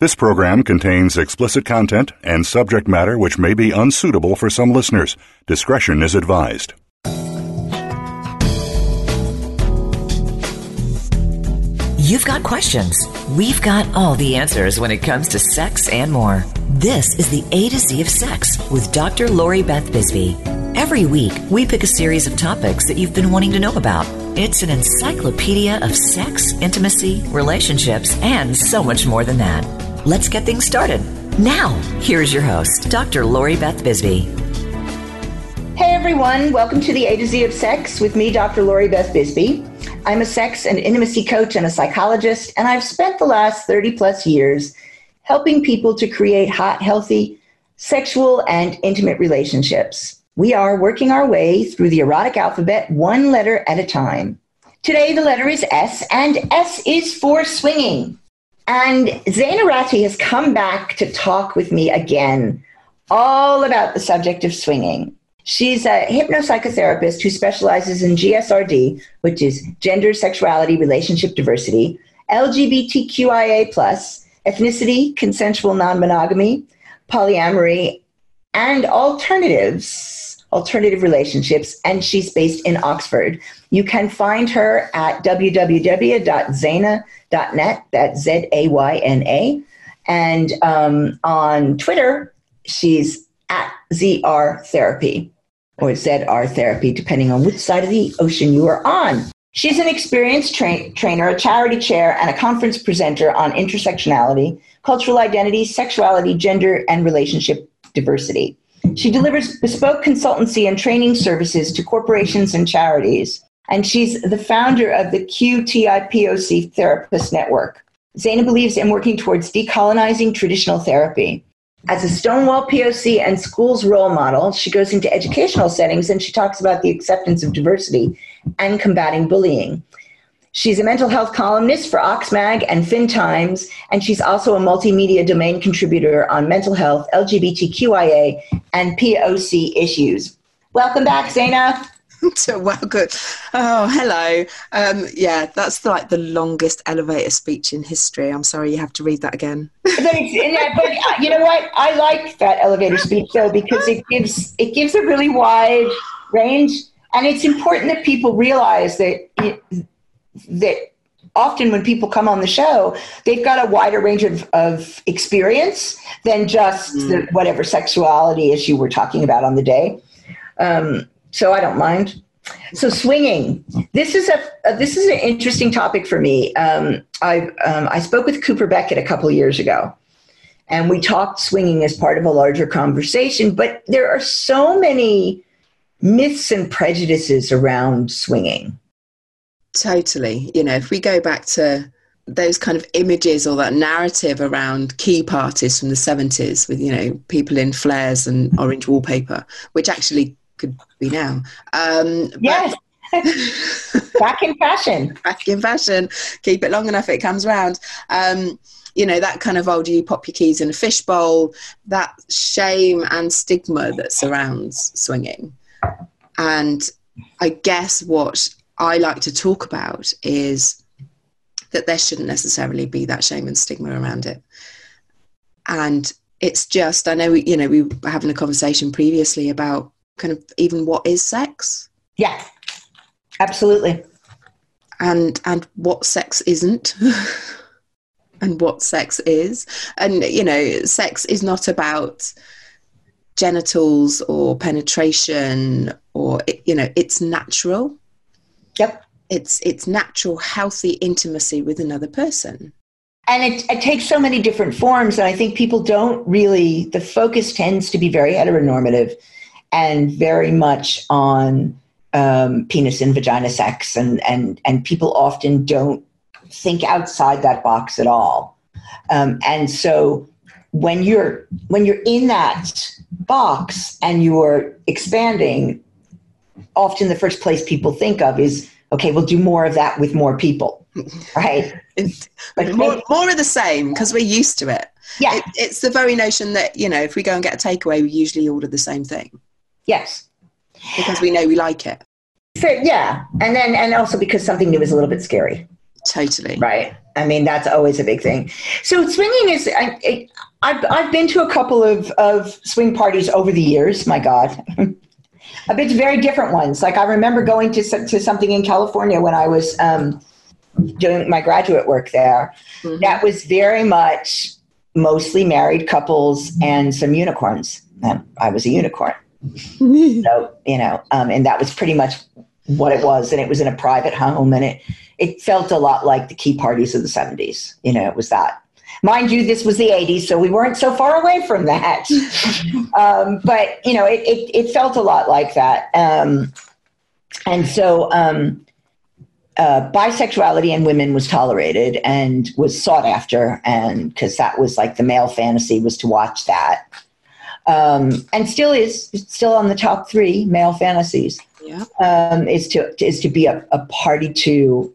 This program contains explicit content and subject matter which may be unsuitable for some listeners. Discretion is advised. You've got questions. We've got all the answers when it comes to sex and more. This is the A to Z of Sex with Dr. Lori Beth Bisbee. Every week, we pick a series of topics that you've been wanting to know about. It's an encyclopedia of sex, intimacy, relationships, and so much more than that. Let's get things started. Now, here's your host, Dr. Lori Beth Bisbee. Hey everyone, welcome to the A to Z of Sex with me, Dr. Lori Beth Bisbee. I'm a sex and intimacy coach and a psychologist, and I've spent the last 30 plus years helping people to create hot, healthy sexual and intimate relationships. We are working our way through the erotic alphabet one letter at a time. Today, the letter is S, and S is for swinging. And Zayna Ratty has come back to talk with me again all about the subject of swinging. She's a hypnopsychotherapist who specializes in GSRD, which is gender, sexuality, relationship diversity, LGBTQIA, ethnicity, consensual non monogamy, polyamory, and alternatives, alternative relationships. And she's based in Oxford. You can find her at www.zayna.com net. That's Z A Y N A. And um, on Twitter, she's at ZR Therapy or ZR Therapy, depending on which side of the ocean you are on. She's an experienced tra- trainer, a charity chair, and a conference presenter on intersectionality, cultural identity, sexuality, gender, and relationship diversity. She delivers bespoke consultancy and training services to corporations and charities and she's the founder of the QTIPOC Therapist Network. Zayna believes in working towards decolonizing traditional therapy. As a Stonewall POC and schools role model, she goes into educational settings and she talks about the acceptance of diversity and combating bullying. She's a mental health columnist for Oxmag and Fin Times, and she's also a multimedia domain contributor on mental health, LGBTQIA, and POC issues. Welcome back, Zayna. to welcome. Oh, hello. Um, yeah, that's like the longest elevator speech in history. I'm sorry you have to read that again. but, but uh, you know what? I like that elevator speech though because it gives it gives a really wide range, and it's important that people realize that it, that often when people come on the show, they've got a wider range of, of experience than just mm. the, whatever sexuality issue we're talking about on the day. Um, so I don't mind. So swinging. This is a, a this is an interesting topic for me. Um, I um, I spoke with Cooper Beckett a couple years ago, and we talked swinging as part of a larger conversation. But there are so many myths and prejudices around swinging. Totally. You know, if we go back to those kind of images or that narrative around key parties from the 70s with you know people in flares and orange wallpaper which actually could be now. Um, yes. back in fashion. Back in fashion. Keep it long enough, it comes round. Um, you know, that kind of, old you pop your keys in a fishbowl? That shame and stigma that surrounds swinging. And I guess what I like to talk about is that there shouldn't necessarily be that shame and stigma around it. And it's just, I know, you know, we were having a conversation previously about kind of even what is sex. Yeah, absolutely. And and what sex isn't. and what sex is. And you know, sex is not about genitals or penetration or you know, it's natural. Yep. It's it's natural healthy intimacy with another person and it, it, takes so many different forms and i think people don't really the focus tends to be very heteronormative and very much on um, penis and vagina sex, and and and people often don't think outside that box at all. Um, and so when you're when you're in that box and you're expanding, often the first place people think of is okay, we'll do more of that with more people, right? more, more of the same because we're used to it. Yeah, it, it's the very notion that you know if we go and get a takeaway, we usually order the same thing. Yes. Because we know we like it. So, yeah. And then, and also because something new is a little bit scary. Totally. Right. I mean, that's always a big thing. So swinging is, I, it, I've, I've been to a couple of, of swing parties over the years. My God. Been to very different ones. Like I remember going to, to something in California when I was um, doing my graduate work there. Mm-hmm. That was very much mostly married couples and some unicorns. And I was a unicorn. so, you know, um, and that was pretty much what it was. And it was in a private home and it, it felt a lot like the key parties of the 70s. You know, it was that. Mind you, this was the 80s, so we weren't so far away from that. um, but, you know, it, it, it, felt a lot like that. Um, and so um, uh, bisexuality in women was tolerated and was sought after, and because that was like the male fantasy was to watch that. Um, and still is still on the top three male fantasies. Yeah. Um, is to is to be a, a party to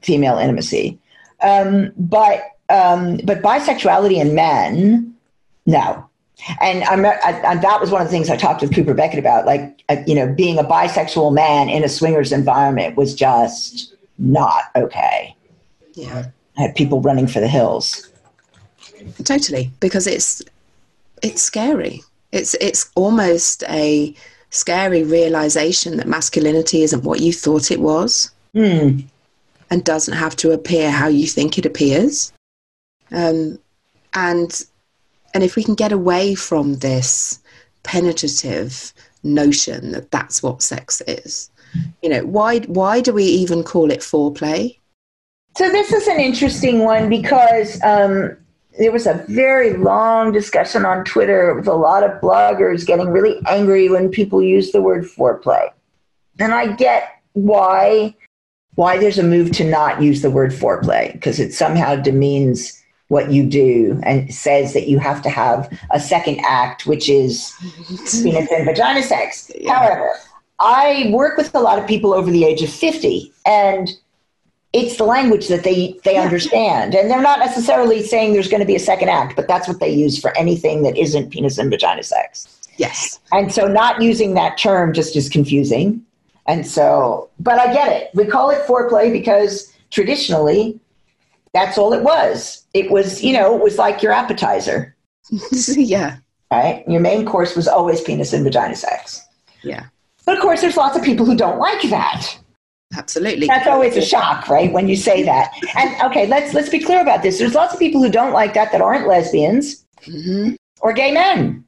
female intimacy. Um, but um, but bisexuality in men, no. And I'm, I, I, that was one of the things I talked with Cooper Beckett about. Like, uh, you know, being a bisexual man in a swingers environment was just not okay. Yeah, I had people running for the hills. Totally, because it's it's scary. It's it's almost a scary realization that masculinity isn't what you thought it was. Mm and doesn't have to appear how you think it appears. Um, and and if we can get away from this penetrative notion that that's what sex is, you know, why why do we even call it foreplay? So this is an interesting one because um, there was a very long discussion on Twitter with a lot of bloggers getting really angry when people use the word foreplay, and I get why why there's a move to not use the word foreplay because it somehow demeans what you do and says that you have to have a second act, which is penis and vagina sex. Yeah. However, I work with a lot of people over the age of 50 and it's the language that they, they yeah. understand. And they're not necessarily saying there's going to be a second act, but that's what they use for anything that isn't penis and vagina sex. Yes. And so not using that term just is confusing. And so, but I get it. We call it foreplay because traditionally that's all it was. It was, you know, it was like your appetizer. yeah. Right? Your main course was always penis and vagina sex. Yeah. But of course, there's lots of people who don't like that. Absolutely. That's always a shock, right? When you say that. And okay, let's let's be clear about this. There's lots of people who don't like that that aren't lesbians mm-hmm. or gay men.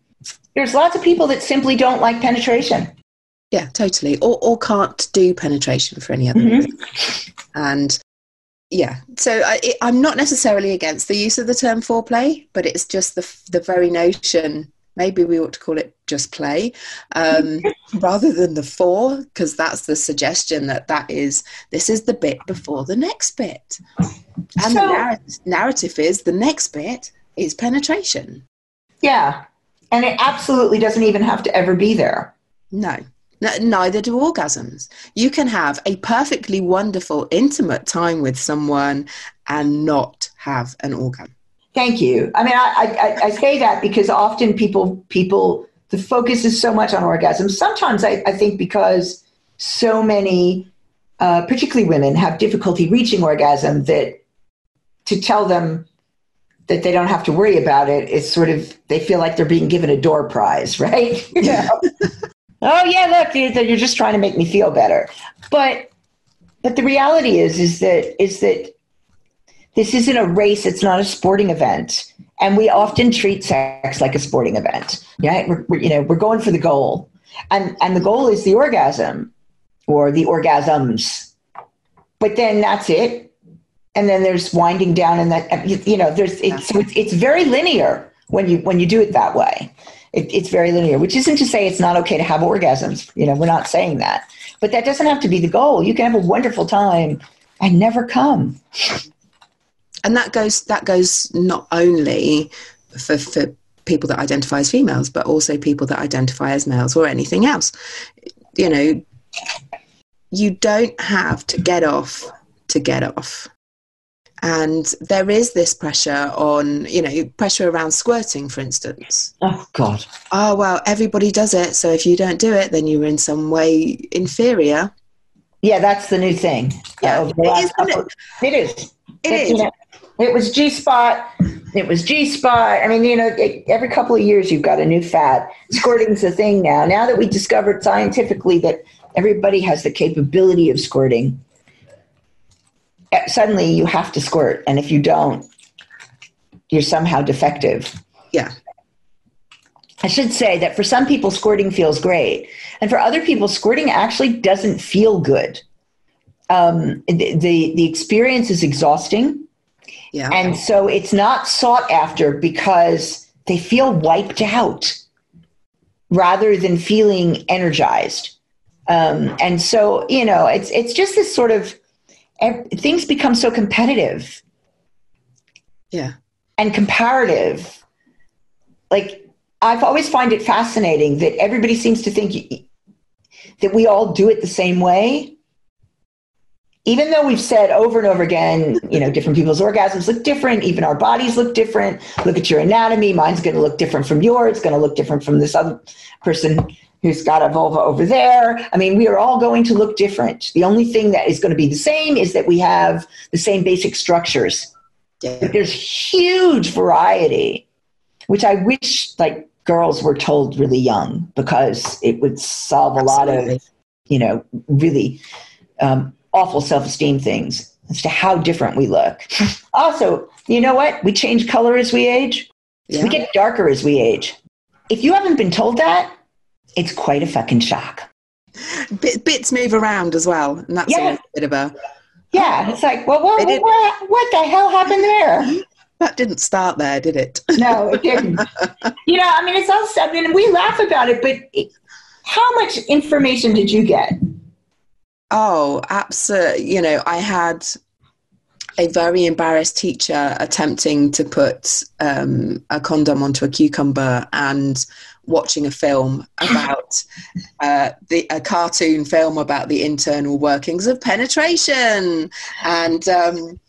There's lots of people that simply don't like penetration. Yeah, totally. Or, or can't do penetration for any other mm-hmm. reason. And yeah, so I, am not necessarily against the use of the term foreplay, but it's just the the very notion. Maybe we ought to call it just play um, rather than the four, because that's the suggestion that that is this is the bit before the next bit, and so, the narrative, narrative is the next bit is penetration. Yeah, and it absolutely doesn't even have to ever be there. No, Neither do orgasms. You can have a perfectly wonderful, intimate time with someone and not have an orgasm. Thank you. I mean, I, I, I say that because often people, people, the focus is so much on orgasms. Sometimes I, I think because so many, uh, particularly women, have difficulty reaching orgasm that to tell them that they don't have to worry about it is sort of they feel like they're being given a door prize, right? Yeah oh yeah, look, you're just trying to make me feel better. But but the reality is is that is that this isn't a race. It's not a sporting event, and we often treat sex like a sporting event. Right? We're, we're, you know, we're going for the goal, and and the goal is the orgasm or the orgasms. But then that's it, and then there's winding down, and that you know, there's it's it's, it's very linear when you when you do it that way it, it's very linear, which isn't to say it's not okay to have orgasms. You know, we're not saying that. But that doesn't have to be the goal. You can have a wonderful time and never come. And that goes that goes not only for, for people that identify as females, but also people that identify as males or anything else. You know, you don't have to get off to get off and there is this pressure on you know pressure around squirting for instance oh god oh well everybody does it so if you don't do it then you're in some way inferior Yeah, that's the new thing. Yeah. Uh, it, is, couple, it is. It is. You know, it was G spot. It was G spot. I mean, you know, it, every couple of years you've got a new fad. Squirting's a thing now. Now that we discovered scientifically that everybody has the capability of squirting, suddenly you have to squirt, and if you don't, you're somehow defective. Yeah. I should say that for some people, squirting feels great, and for other people, squirting actually doesn't feel good. Um, the, the the experience is exhausting yeah. And so it's not sought after because they feel wiped out rather than feeling energized. Um, and so, you know, it's, it's just this sort of things become so competitive. Yeah. And comparative. Like, I've always find it fascinating that everybody seems to think that we all do it the same way even though we've said over and over again, you know, different people's orgasms look different, even our bodies look different. Look at your anatomy. Mine's going to look different from yours. It's going to look different from this other person who's got a vulva over there. I mean, we are all going to look different. The only thing that is going to be the same is that we have the same basic structures. But there's huge variety, which I wish like girls were told really young because it would solve a Absolutely. lot of, you know, really um, awful self esteem things as to how different we look. also, you know what? We change color as we age, yeah. we get darker as we age. If you haven't been told that, it's quite a fucking shock. Bit, bits move around as well, and that's yeah. a bit of a. Yeah, it's like, well, what, what, what the hell happened there? That didn't start there, did it? No, it didn't. you know, I mean, it's also, I mean, we laugh about it, but it, how much information did you get? Oh, absolutely. You know, I had a very embarrassed teacher attempting to put um, a condom onto a cucumber and watching a film about uh, the, a cartoon film about the internal workings of penetration, and um,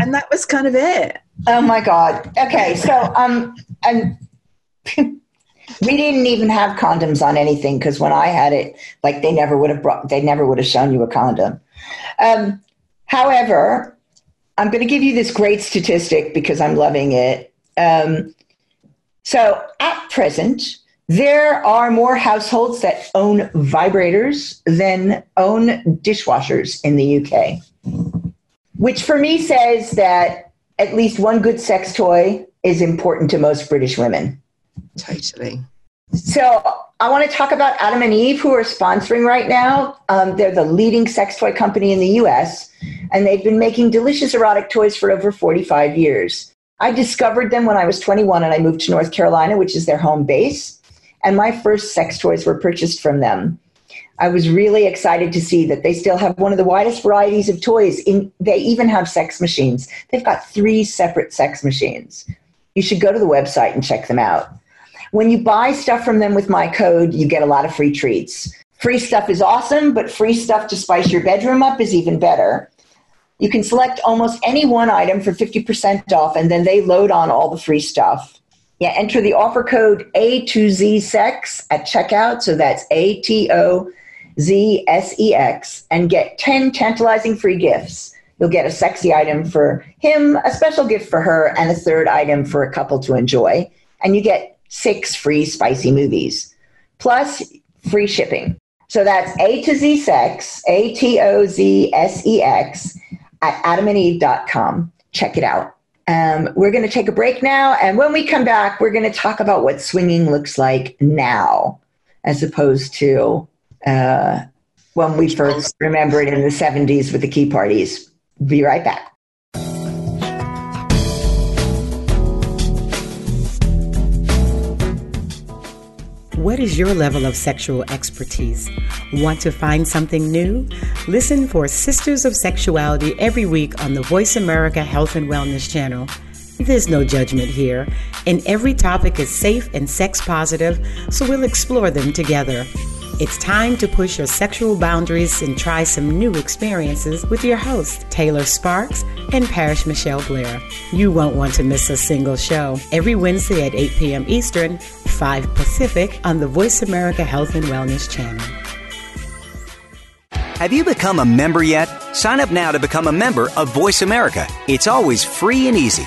and that was kind of it. Oh my god! Okay, so um, and we didn't even have condoms on anything because when I had it, like they never would have brought, they never would have shown you a condom. Um, however, I'm going to give you this great statistic because I'm loving it. Um, so at present, there are more households that own vibrators than own dishwashers in the UK, which for me says that at least one good sex toy is important to most British women. Totally. So I want to talk about Adam and Eve, who are sponsoring right now. Um, they're the leading sex toy company in the US, and they've been making delicious erotic toys for over 45 years. I discovered them when I was 21 and I moved to North Carolina, which is their home base, and my first sex toys were purchased from them. I was really excited to see that they still have one of the widest varieties of toys. In, they even have sex machines. They've got three separate sex machines. You should go to the website and check them out. When you buy stuff from them with my code, you get a lot of free treats. Free stuff is awesome, but free stuff to spice your bedroom up is even better. You can select almost any one item for 50% off, and then they load on all the free stuff. Yeah, enter the offer code A2Z Sex at checkout. So that's A T O Z S E X and get 10 tantalizing free gifts. You'll get a sexy item for him, a special gift for her, and a third item for a couple to enjoy. And you get six free spicy movies, plus free shipping. So that's A to Z Sex, A T O Z S E X, at adamandeve.com. Check it out. Um, we're going to take a break now. And when we come back, we're going to talk about what swinging looks like now, as opposed to uh, when we first remember it in the 70s with the key parties. Be right back. What is your level of sexual expertise? Want to find something new? Listen for Sisters of Sexuality every week on the Voice America Health and Wellness channel. There's no judgment here, and every topic is safe and sex positive, so we'll explore them together. It's time to push your sexual boundaries and try some new experiences with your hosts, Taylor Sparks and Parish Michelle Blair. You won't want to miss a single show. Every Wednesday at 8 p.m. Eastern, 5 Pacific on the Voice America Health and Wellness channel. Have you become a member yet? Sign up now to become a member of Voice America. It's always free and easy.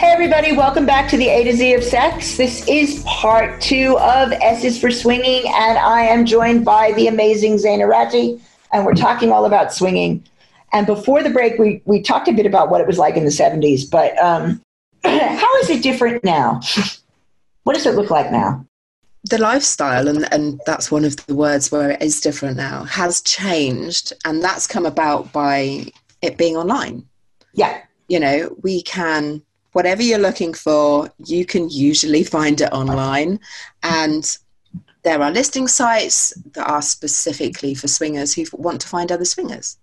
Hey, everybody, welcome back to the A to Z of Sex. This is part two of S is for Swinging, and I am joined by the amazing Zayna Ratty, and we're talking all about swinging. And before the break, we, we talked a bit about what it was like in the 70s, but um, how is it different now? what does it look like now? the lifestyle and and that's one of the words where it is different now has changed and that's come about by it being online Yeah. you know we can whatever you're looking for you can usually find it online. And there are listing sites that are specifically for swingers who want to find other swingers.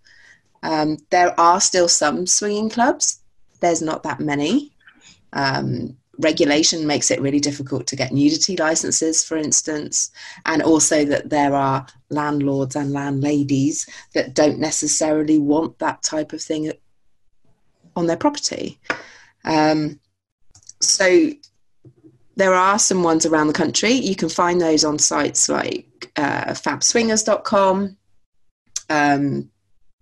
Um, there are still some swinging clubs. There's not that many. Um, regulation makes it really difficult to get nudity licenses, for instance, and also that there are landlords and landladies that don't necessarily want that type of thing on their property. Um, so there are some ones around the country. You can find those on sites like uh, fabswingers.com. Um,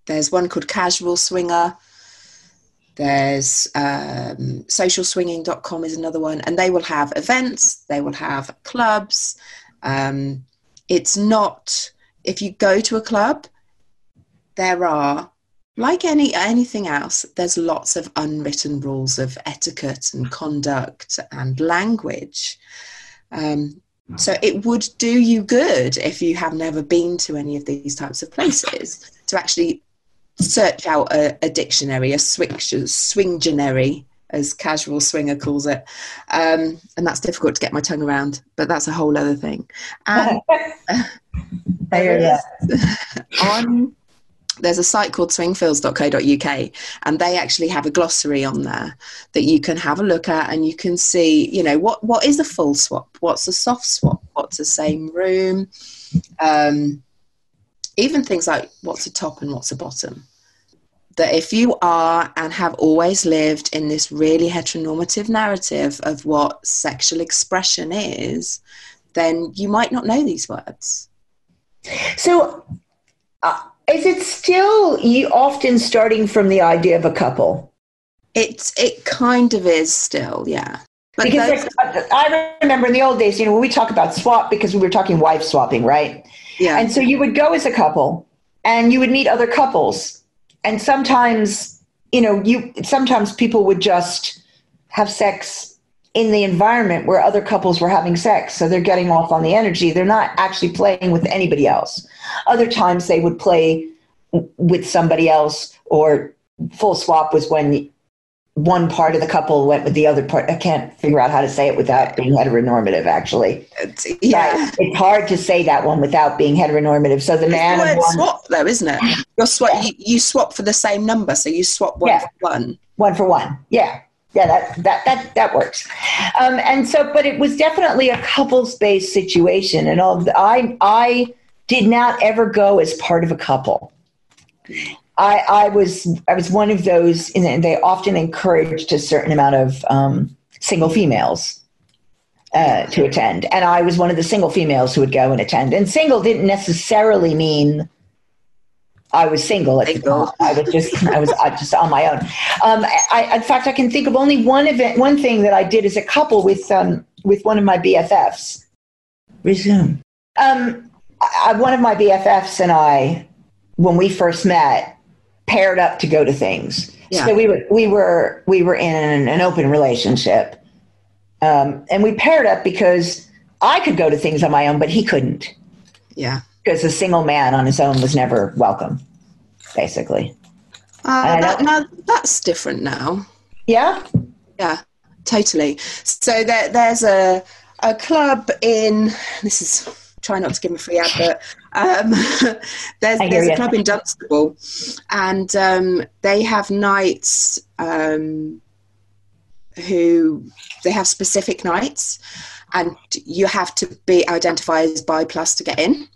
there's one called Casual Swinger. There's um, socialswinging.com is another one, and they will have events, they will have clubs. Um, it's not, if you go to a club, there are, like any anything else, there's lots of unwritten rules of etiquette and conduct and language. Um, so it would do you good if you have never been to any of these types of places to actually search out a, a dictionary, a swing, swingtionary, as Casual Swinger calls it. Um, and that's difficult to get my tongue around, but that's a whole other thing. And there is, on, there's a site called swingfields.co.uk, and they actually have a glossary on there that you can have a look at and you can see, you know, what, what is a full swap? What's a soft swap? What's a same room? Um, even things like what's a top and what's a bottom. That if you are and have always lived in this really heteronormative narrative of what sexual expression is, then you might not know these words. So, uh, is it still you often starting from the idea of a couple? It's it kind of is still, yeah. But because I remember in the old days, you know, when we talk about swap, because we were talking wife swapping, right? Yeah. And so you would go as a couple and you would meet other couples. And sometimes, you know, you sometimes people would just have sex in the environment where other couples were having sex. So they're getting off on the energy. They're not actually playing with anybody else. Other times they would play with somebody else or full swap was when one part of the couple went with the other part. I can't figure out how to say it without being heteronormative. Actually, it's, yeah, it's hard to say that one without being heteronormative. So the man the of one, swap, though, isn't it? You're swap. You, you, swap for the same number, so you swap one Yeah. for one. one for one. Yeah, yeah, that that that that works. Um, and so, but it was definitely a couples based situation, and all. I I did not ever go as part of a couple. I, I was I was one of those, and they often encouraged a certain amount of um, single females uh, to attend, and I was one of the single females who would go and attend. And single didn't necessarily mean I was single at the time. I was just I was I just on my own. Um, I, in fact, I can think of only one event, one thing that I did as a couple with um, with one of my BFFs. resume. Um, I, one of my BFFs and I, when we first met, paired up to go to things. Yeah. So we were we were we were in an, an open relationship, um, and we paired up because I could go to things on my own, but he couldn't Yeah. Because a single man on his own was never welcome. Basically, Uh, that, now, that's different now. yeah. Yeah, totally. So there, there's a a club in. This is try not to give them a free advert. Um, there's there's a club in Dunstable, and um, they have nights. Um, who they have specific nights, and you have to be identified as bi plus to get in.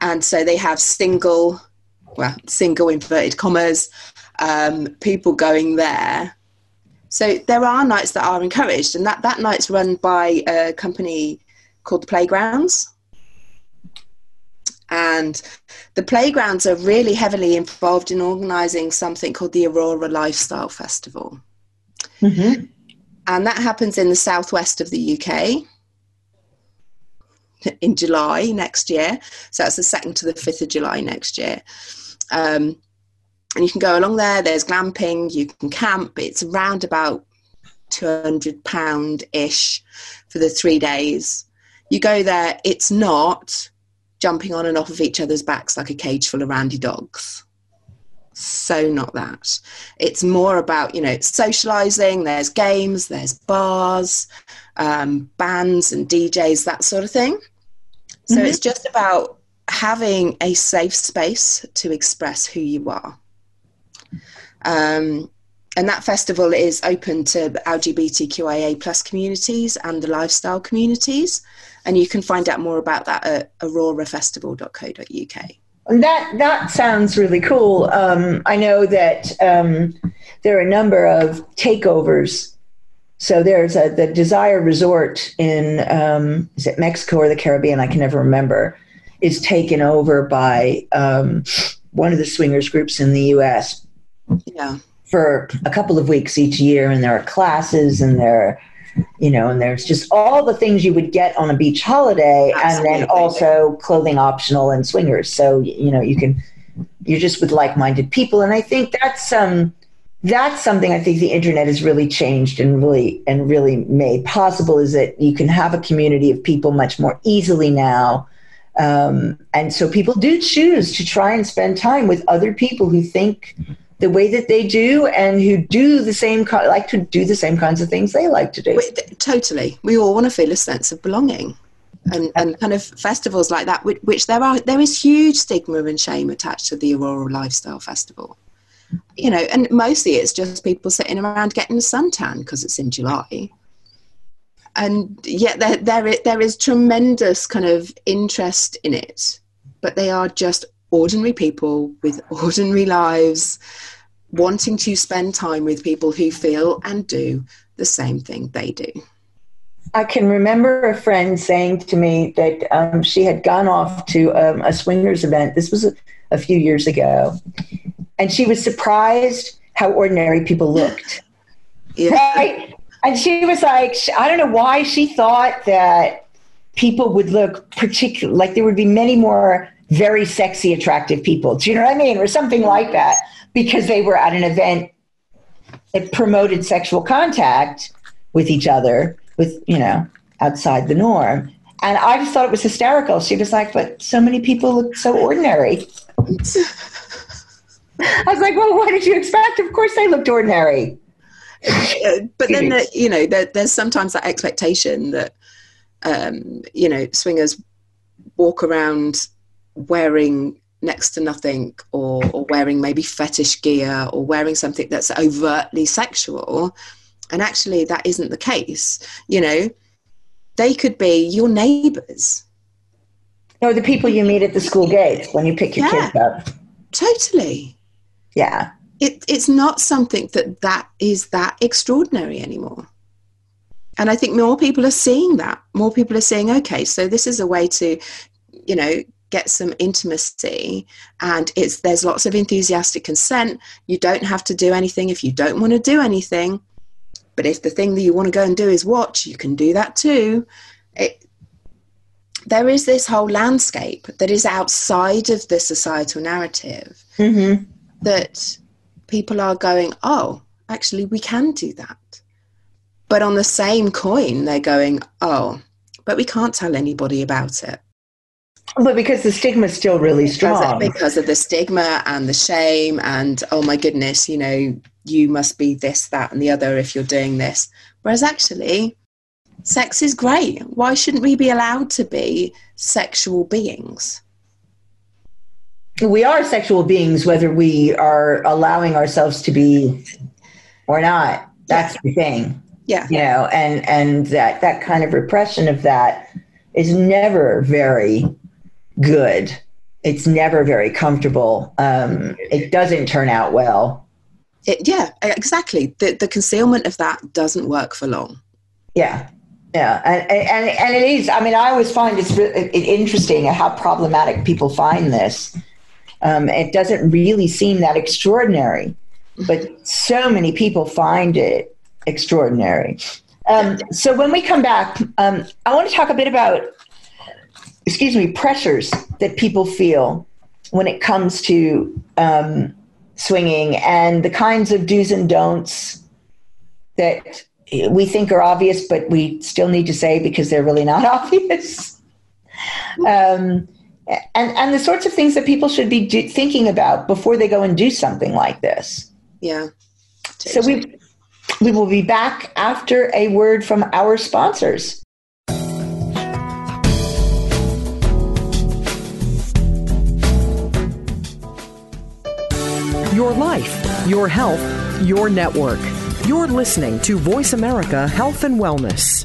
And so they have single, well, single inverted commas, um, people going there so there are nights that are encouraged, and that, that night's run by a company called the Playgrounds. And the Playgrounds are really heavily involved in organising something called the Aurora Lifestyle Festival. Mhm. And that happens in the southwest of the UK in July next year. So that's the 2nd to the 5th of July next year. Um, and you can go along there. There's glamping, you can camp. It's around about £200 ish for the three days. You go there, it's not jumping on and off of each other's backs like a cage full of randy dogs. So, not that. It's more about, you know, socializing. There's games, there's bars, um, bands and DJs, that sort of thing. So, Mhm. it's just about having a safe space to express who you are. Um, and that festival is open to LGBTQIA plus communities and the lifestyle communities. And you can find out more about that at aurorafestival.co.uk. And That that sounds really cool. Um, I know that um, there are a number of takeovers. So there's a, the Desire Resort in um, is it Mexico or the Caribbean? I can never remember. Is taken over by um, one of the swingers groups in the U.S. Yeah. for a couple of weeks each year, and there are classes and there. Are, you know, and there's just all the things you would get on a beach holiday, and then also clothing optional and swingers. So you know, you can you're just with like-minded people, and I think that's um that's something I think the internet has really changed and really and really made possible is that you can have a community of people much more easily now. Um, and so people do choose to try and spend time with other people who think the way that they do and who do the same like to do the same kinds of things they like to do. Totally. We all want to feel a sense of belonging. And, and kind of festivals like that, which, which there are, there is huge stigma and shame attached to the Aurora Lifestyle Festival. You know, and mostly it's just people sitting around getting a suntan because it's in July. And yet there, there, there is tremendous kind of interest in it, but they are just ordinary people with ordinary lives wanting to spend time with people who feel and do the same thing they do. I can remember a friend saying to me that um, she had gone off to um, a swingers event. This was a, a few years ago. And she was surprised how ordinary people looked. Yeah. Right? And she was like, I don't know why she thought that people would look particular, like there would be many more very sexy, attractive people. Do you know what I mean? Or something like that, because they were at an event that promoted sexual contact with each other, with, you know, outside the norm. And I just thought it was hysterical. She was like, but so many people look so ordinary. I was like, well, what did you expect? Of course they looked ordinary. But then, the, you know, there, there's sometimes that expectation that, um, you know, swingers walk around wearing next to nothing or, or wearing maybe fetish gear or wearing something that's overtly sexual. And actually, that isn't the case. You know, they could be your neighbors. Or the people you meet at the school gates when you pick your Yeah. kids up. Totally. Yeah. it, it's not something that that is that extraordinary anymore. And i think more people are seeing that. More people are saying okay so this is a way to you know get some intimacy and it's there's lots of enthusiastic consent. You don't have to do anything if you don't want to do anything. But if the thing that you want to go and do is watch you can do that too. It there is this whole landscape that is outside of the societal narrative. Mm-hmm. That people are going, oh, actually, we can do that. But on the same coin, they're going, oh, but we can't tell anybody about it. But because the stigma is still really Because strong. of, because of the stigma and the shame, and oh my goodness, you know, you must be this, that, and the other if you're doing this. Whereas actually, sex is great. Why shouldn't we be allowed to be sexual beings? We are sexual beings, whether we are allowing ourselves to be or not. That's the thing. Yeah. you know and and that that kind of repression of that is never very good it's never very comfortable um it doesn't turn out well It, yeah, exactly. The, the concealment of that doesn't work for long. yeah yeah and and and it is i mean i always find it's re- it, interesting how problematic people find this um it doesn't really seem that extraordinary but so many people find it extraordinary. Um, so when we come back um, i want to talk a bit about excuse me pressures that people feel when it comes to um, swinging and the kinds of do's and don'ts that we think are obvious but we still need to say because they're really not obvious. Um, and and the sorts of things that people should be do- thinking about before they go and do something like this Yeah. so we we will be back after a word from our sponsors. Your life, your health, your network. You're listening to Voice America Health and Wellness.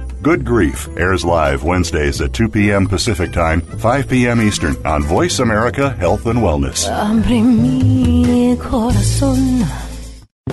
Good Grief airs live Wednesdays at 2 p.m. Pacific Time, 5 p.m. Eastern on Voice America Health and Wellness.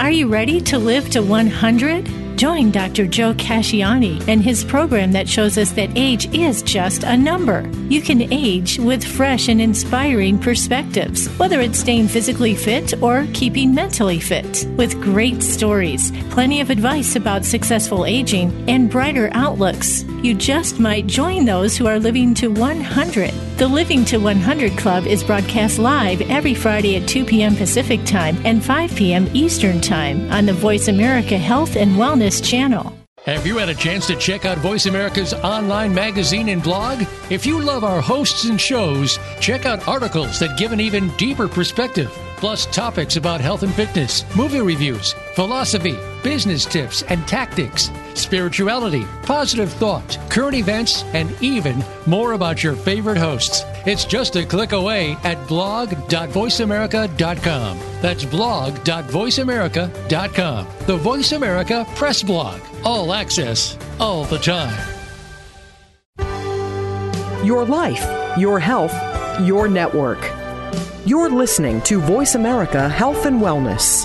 Are you ready to live to 100? Join Dr. Joe Casciani and his program that shows us that age is just a number. You can age with fresh and inspiring perspectives, whether it's staying physically fit or keeping mentally fit. With great stories, plenty of advice about successful aging, and brighter outlooks, you just might join those who are living to 100. The Living to 100 Club is broadcast live every Friday at 2 p.m. Pacific Time and 5 p.m. Eastern Time on the Voice America Health and Wellness channel. Have you had a chance to check out Voice America's online magazine and blog? If you love our hosts and shows, check out articles that give an even deeper perspective, plus topics about health and fitness, movie reviews, philosophy, business tips and tactics, spirituality, positive thought, current events, and even more about your favorite hosts. It's just a click away at blog.voiceamerica.com. That's blog.voiceamerica.com. The Voice America Press Blog. All access, all the time. Your life, your health, your network. You're listening to Voice America Health and Wellness.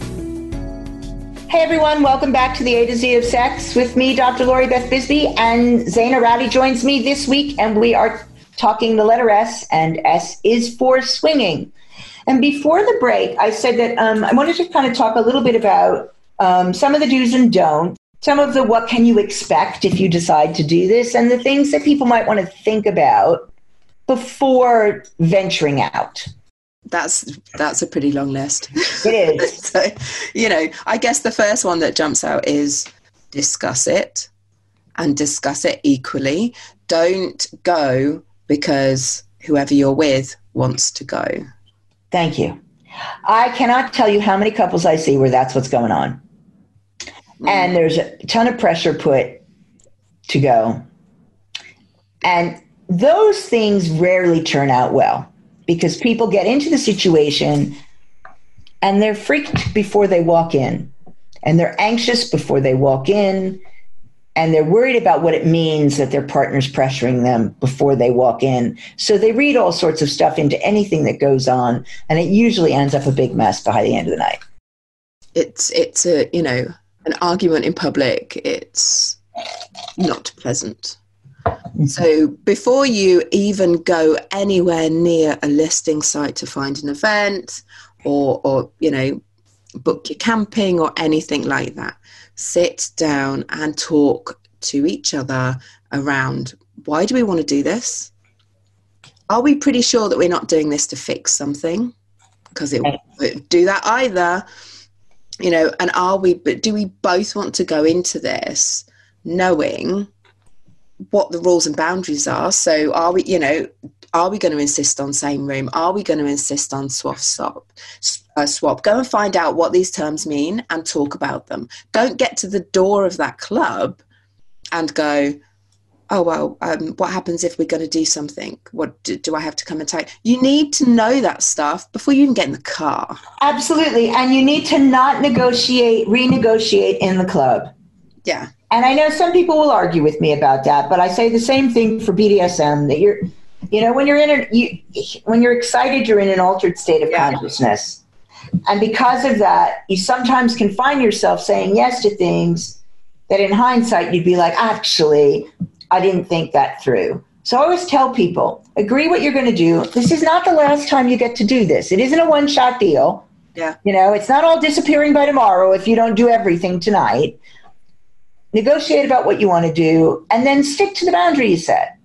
Hey everyone, welcome back to the A to Z of Sex with me, Dr. Lori Beth Bisbee, and Zayna Ratty joins me this week, and we are talking the letter S, and S is for swinging. And before the break, I said that um, I wanted to kind of talk a little bit about um, some of the do's and don'ts, some of the what can you expect if you decide to do this, and the things that people might want to think about before venturing out. That's that's a pretty long list. It is. so, you know, I guess the first one that jumps out is discuss it. and discuss it equally. Don't go because whoever you're with wants to go. Thank you. I cannot tell you how many couples I see where that's what's going on. Mm. And there's a ton of pressure put to go. And those things rarely turn out well because people get into the situation and they're freaked before they walk in and they're anxious before they walk in and they're worried about what it means that their partner's pressuring them before they walk in. So they read all sorts of stuff into anything that goes on, and it usually ends up a big mess by the end of the night. It's it's a you know an argument in public. It's not pleasant. So before you even go anywhere near a listing site to find an event, or or you know book your camping or anything like that sit down and talk to each other around why do we want to do this? Are we pretty sure that we're not doing this to fix something? Because it won't do that either. You know, and are we, but do we both want to go into this knowing what the rules and boundaries are? So are we, you know, are we going to insist on same room? Are we going to insist on swap swap? Uh, swap. Go and find out what these terms mean and talk about them. Don't get to the door of that club and go, oh well um, what happens if we're going to do something what do, do, i have to come and take you need to know that stuff before you even get in the car absolutely and you need to not negotiate renegotiate in the club yeah and i know some people will argue with me about that but i say the same thing for bdsm that you're you know, when you're in a, you, when you're excited, you're in an altered state of yeah. consciousness. And because of that, you sometimes can find yourself saying yes to things that in hindsight you'd be like, actually, I didn't think that through. So I always tell people, agree what you're going to do. This is not the last time you get to do this. It isn't a one shot deal. Yeah. You know, it's not all disappearing by tomorrow if you don't do everything tonight. Negotiate about what you want to do and then stick to the boundary you set.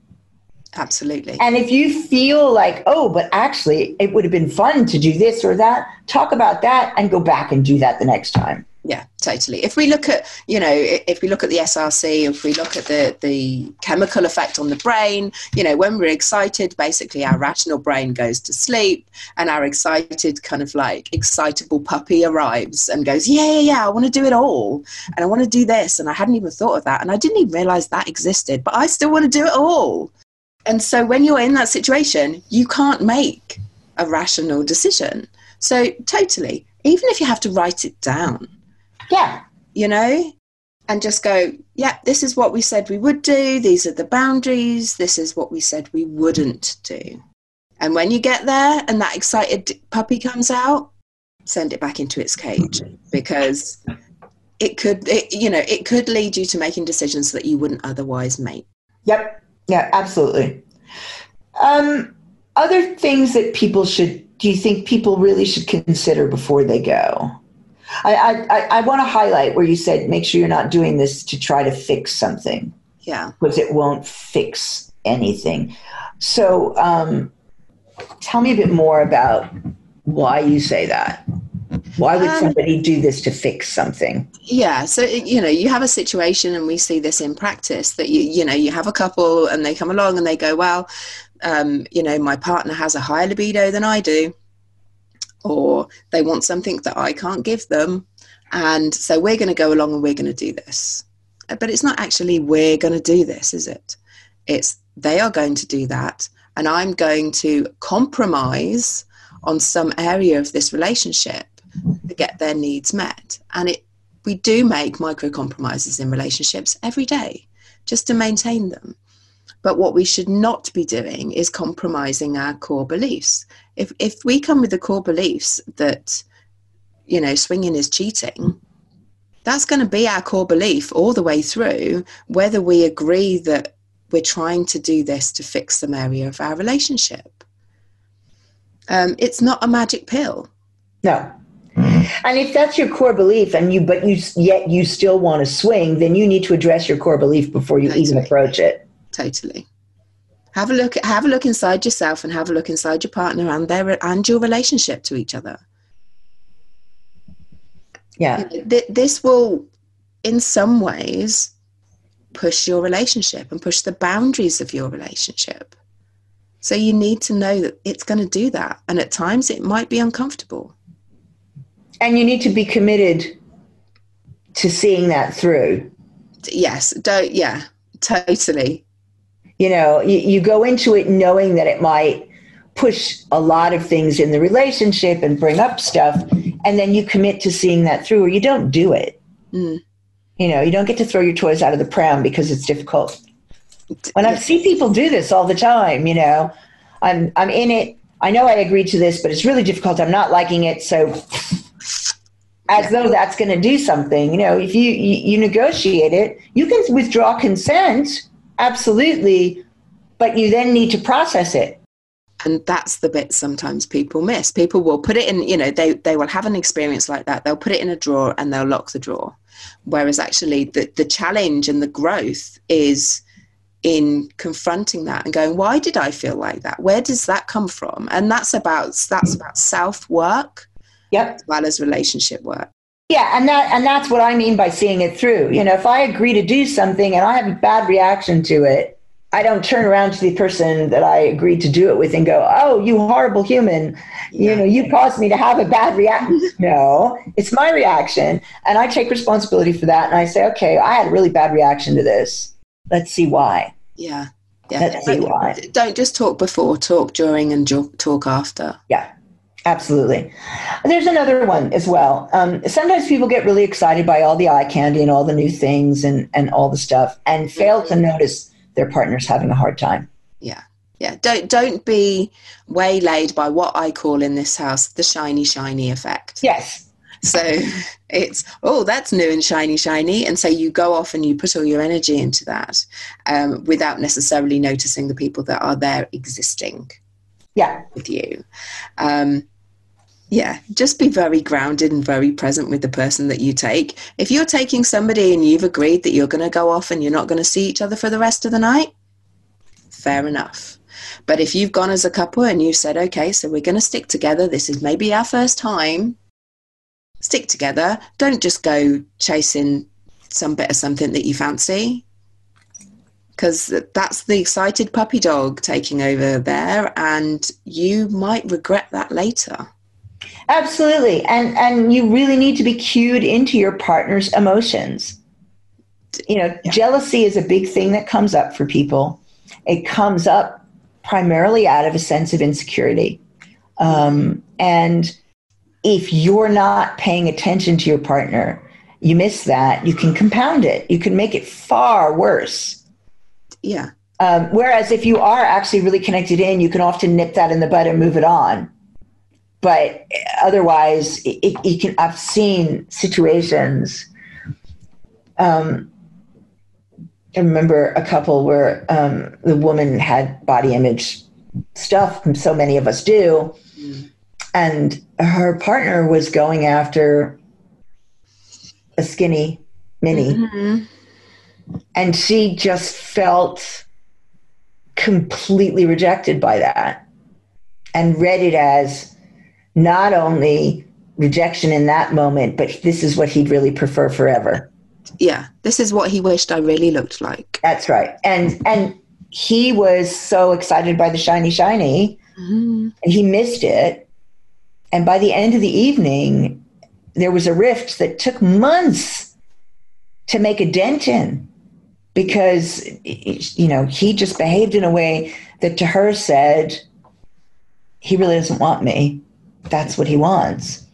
Absolutely. And if you feel like, oh, but actually it would have been fun to do this or that, talk about that and go back and do that the next time. Yeah, totally. If we look at, you know, if we look at the SRC, if we look at the, the chemical effect on the brain, you know, when we're excited, basically our rational brain goes to sleep and our excited kind of like excitable puppy arrives and goes, yeah, yeah, yeah, I want to do it all. And I want to do this. And I hadn't even thought of that. And I didn't even realize that existed, but I still want to do it all. And so when you're in that situation, you can't make a rational decision. So, totally, even if you have to write it down. Yeah. You know, and just go, yeah, this is what we said we would do. These are the boundaries. This is what we said we wouldn't do. And when you get there and that excited puppy comes out, send it back into its cage because it could, it, you know, it could lead you to making decisions that you wouldn't otherwise make. Yep. Yeah, absolutely. Um, other things that people should, do you think people really should consider before they go? I, I, I want to highlight where you said make sure you're not doing this to try to fix something. Yeah. Because it won't fix anything. So um, tell me a bit more about why you say that. Why would um, somebody do this to fix something? Yeah, so you know, you have a situation, and we see this in practice that you you know you have a couple, and they come along and they go, well, um, you know, my partner has a higher libido than I do, or they want something that I can't give them, and so we're going to go along and we're going to do this. Uh, but it's not actually we're going to do this, is it? It's they are going to do that, and I'm going to compromise on some area of this relationship to get their needs met. And it we do make micro compromises in relationships every day just to maintain them. But what we should not be doing is compromising our core beliefs. If if we come with the core beliefs that you know swinging is cheating, that's going to be our core belief all the way through, whether we agree that we're trying to do this to fix some area of our relationship. Um, it's not a magic pill. No. And if that's your core belief, and you but you yet you still want to swing, then you need to address your core belief before you even approach it. Totally. Have a look. Have a look inside yourself, and have a look inside your partner and their and your relationship to each other. Yeah. This will, in some ways, push your relationship and push the boundaries of your relationship. So you need to know that it's going to do that. And at times it might be uncomfortable. And you need to be committed to seeing that through. Yes. Don't, yeah, totally. You know, you, you go into it knowing that it might push a lot of things in the relationship and bring up stuff. And then you commit to seeing that through, or you don't do it. Mm. You know, you don't get to throw your toys out of the pram because it's difficult. When I see people do this all the time, you know, I'm I'm in it. I know I agreed to this, but it's really difficult. I'm not liking it, so as though that's going to do something. You know, if you, you you negotiate it, you can withdraw consent, absolutely, but you then need to process it. And that's the bit sometimes people miss. People will put it in you know they they will have an experience like that. They'll put it in a drawer and they'll lock the drawer. Whereas actually the the challenge and the growth is in confronting that and going why did i feel like that? Where does that come from? And that's about that's about self work yep. as well as relationship work yeah and that and that's what i mean by seeing it through you know if i agree to do something and i have a bad reaction to it I don't turn around to the person that I agreed to do it with and go, "Oh, you horrible human! Yeah. You know, you caused me to have a bad reaction." no, it's my reaction, and I take responsibility for that. And I say, "Okay, I had a really bad reaction to this. Let's see why." Yeah, yeah. Let's see why. Don't just talk before, talk during, and talk after. Yeah. Absolutely. There's another one as well. Um, sometimes people get really excited by all the eye candy and all the new things and, and all the stuff and fail to notice their partner's having a hard time. Yeah. Yeah. Don't don't be waylaid by what I call in this house the shiny shiny effect. Yes. So it's oh that's new and shiny shiny, and so you go off and you put all your energy into that um, without necessarily noticing the people that are there existing. Yeah. With you. Um, yeah, just be very grounded and very present with the person that you take. If you're taking somebody and you've agreed that you're going to go off and you're not going to see each other for the rest of the night, fair enough. But if you've gone as a couple and you said, okay, so we're going to stick together, this is maybe our first time, stick together. Don't just go chasing some bit of something that you fancy because that's the excited puppy dog taking over there and you might regret that later. Absolutely. And and you really need to be cued into your partner's emotions. You know, yeah. jealousy is a big thing that comes up for people. It comes up primarily out of a sense of insecurity. Um, and if you're not paying attention to your partner, you miss that, you can compound it. You can make it far worse. Yeah. Um, whereas if you are actually really connected in, you can often nip that in the bud and move it on but otherwise, it, it can. I've seen situations. Um, I remember a couple where um, the woman had body image stuff, and so many of us do, mm. and her partner was going after a skinny mini, mm-hmm. and she just felt completely rejected by that, and read it as not only rejection in that moment, but this is what he'd really prefer forever. Yeah, this is what he wished I really looked like. That's right. And and he was so excited by the shiny shiny, mm-hmm. and he missed it. And by the end of the evening, there was a rift that took months to make a dent in because you know he just behaved in a way that to her said he really doesn't want me that's what he wants.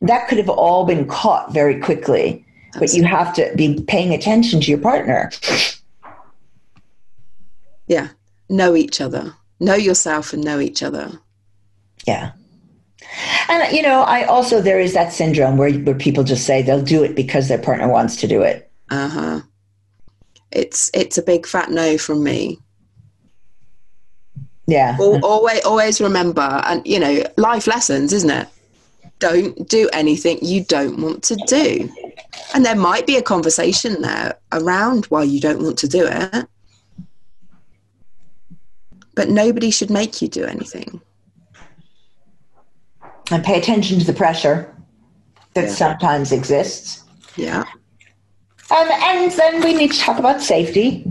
That could have all been caught very quickly, but you have to be paying attention to your partner. Yeah. Know each other. Know yourself and know each other. Yeah. And you know, I also there is that syndrome where where people just say they'll do it because their partner wants to do it. Uh-huh. It's it's a big fat no from me. Yeah. always, always remember, and you know, life lessons, isn't it? Don't do anything you don't want to do. And there might be a conversation there around why you don't want to do it. But nobody should make you do anything. And pay attention to the pressure that yeah. sometimes exists. Yeah. Um, and then we need to talk about safety.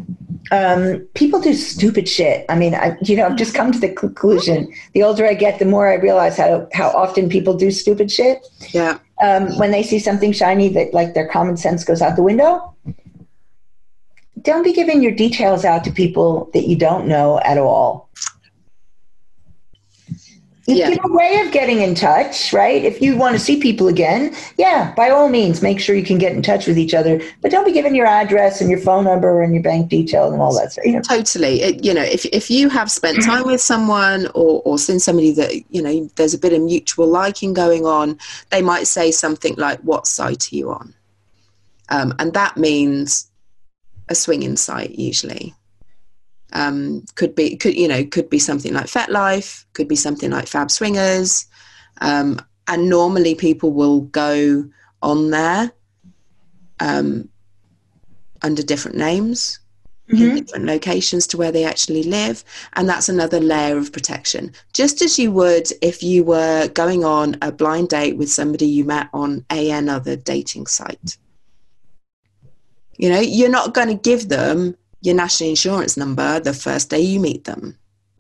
Um, people do stupid shit. I mean, I, you know, I've just come to the conclusion. The older I get, the more I realize how how often people do stupid shit. Yeah. Um, when they see something shiny that like their common sense goes out the window, don't be giving your details out to people that you don't know at all. Yeah. A way of getting in touch, right? If you want to see people again, yeah, by all means, make sure you can get in touch with each other. But don't be giving your address and your phone number and your bank details and all that stuff. You know, Totally. It, you know, if, if you have spent time with someone or, or seen somebody that, you know, there's a bit of mutual liking going on, they might say something like, What site are you on? Um, and that means a swinging site usually. Um, could be, could you know, could be something like FetLife, could be something like Fab Swingers, um, and normally people will go on there um, under different names in different locations to where they actually live, and that's another layer of protection. Just as you would if you were going on a blind date with somebody you met on a another dating site. You know, you're not going to give them your national insurance number the first day you meet them.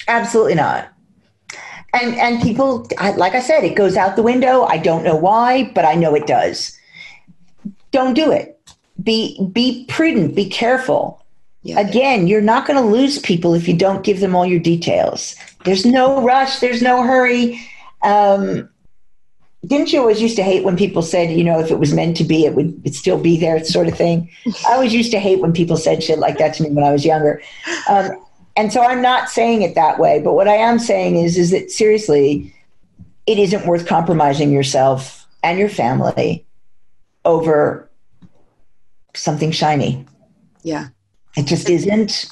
Absolutely not. And and people, I- like I said, it goes out the window. I don't know why, but I know it does. Don't do it. Be be prudent. Be careful. Yeah. Again, you're not going to lose people if you don't give them all your details. There's no rush. There's no hurry. Um, didn't you always used to hate when people said, you know, if it was meant to be, it would it'd still be there, sort of thing? I always used to hate when people said shit like that to me when I was younger. Um, and so I'm not saying it that way, but what I am saying is, is that seriously, it isn't worth compromising yourself and your family over something shiny. Yeah. It just isn't.